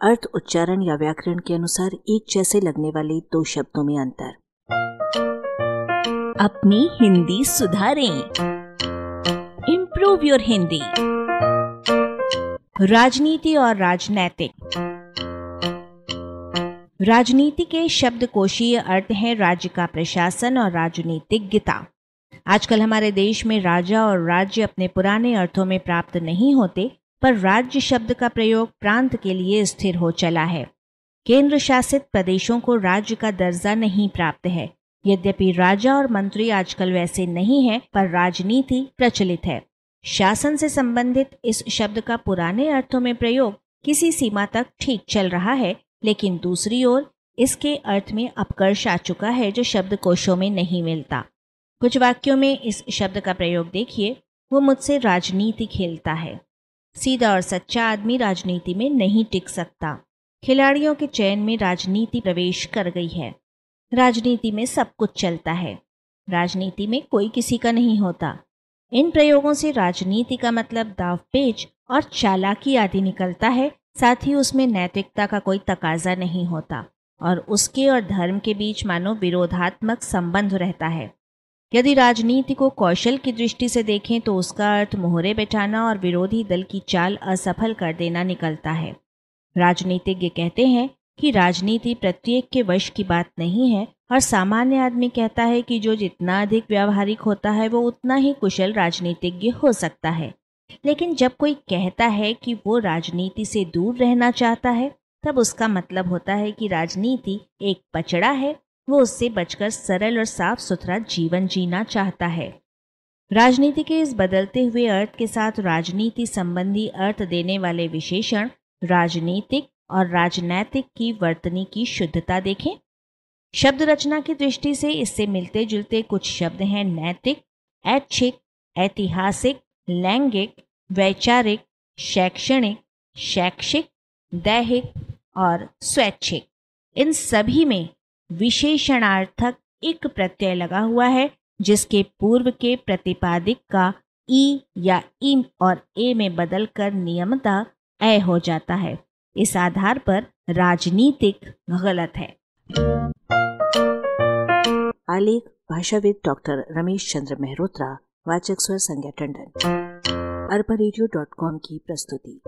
अर्थ, उच्चारण या व्याकरण के अनुसार एक जैसे लगने वाले दो शब्दों में अंतर। अपनी हिंदी सुधारें। इम्प्रूव योर हिंदी राजनीति और राजनैतिक। राजनीति के शब्दकोशीय अर्थ है राज्य का प्रशासन और राजनीतिज्ञता आजकल हमारे देश में राजा और राज्य अपने पुराने अर्थों में प्राप्त नहीं होते पर राज्य शब्द का प्रयोग प्रांत के लिए स्थिर हो चला है। केंद्र शासित प्रदेशों को राज्य का दर्जा नहीं प्राप्त है। यद्यपि राजा और मंत्री आजकल वैसे नहीं है, पर राजनीति प्रचलित है। शासन से संबंधित इस शब्द का पुराने अर्थों में प्रयोग किसी सीमा तक ठीक चल रहा है, लेकिन दूसरी ओर इसके अर्थ में अपकर्ष आ चुका है जो शब्द कोशों में नहीं मिलता। कुछ वाक्यों में इस शब्द का प्रयोग देखिए, वो मुझसे राजनीति खेलता है। सीधा और सच्चा आदमी राजनीति में नहीं टिक सकता। खिलाड़ियों के चयन में राजनीति प्रवेश कर गई है। राजनीति में सब कुछ चलता है। राजनीति में कोई किसी का नहीं होता। इन प्रयोगों से राजनीति का मतलब दाव पेच और चालाकी आदि निकलता है, साथ ही उसमें नैतिकता का कोई तकाजा नहीं होता। और उसके और धर्म के बीच मानो विरोधात्मक संबंध रहता है। यदि राजनीति को कौशल की दृष्टि से देखें तो उसका अर्थ मोहरे बैठाना और विरोधी दल की चाल असफल कर देना निकलता है। राजनीतिज्ञ कहते हैं कि राजनीति प्रत्येक के वश की बात नहीं है, और सामान्य आदमी कहता है कि जो जितना अधिक व्यावहारिक होता है, वो उतना ही कुशल राजनीतिज्ञ हो सकता है। लेकिन जब कोई कहता है कि वो राजनीति से दूर रहना चाहता है, तब उसका मतलब होता है कि राजनीति एक पचड़ा है वो उससे बचकर सरल और साफ़ सुथरा जीवन जीना चाहता है। राजनीति के इस बदलते हुए अर्थ के साथ राजनीति संबंधी अर्थ देने वाले विशेषण राजनीतिक और राजनैतिक की वर्तनी की शुद्धता देखें। शब्द रचना की दृष्टि से इससे मिलते जुलते कुछ शब्द हैं नैतिक, ऐच्छिक, ऐतिहासिक, लैंगिक, वैचारिक, शैक्षणिक, शैक्षिक, दैहिक और स्वैच्छिक। इन सभी में विशेषणार्थक एक प्रत्यय लगा हुआ है, जिसके पूर्व के प्रतिपादिक का ई या इम और ए में बदलकर नियमता ए हो जाता है। इस आधार पर राजनीतिक गलत है। आलेख, भाषाविद डॉक्टर रमेश चंद्र मेहरोत्रा, वाचक स्वर संज्ञा टंडन। अरबा की प्रस्तुति।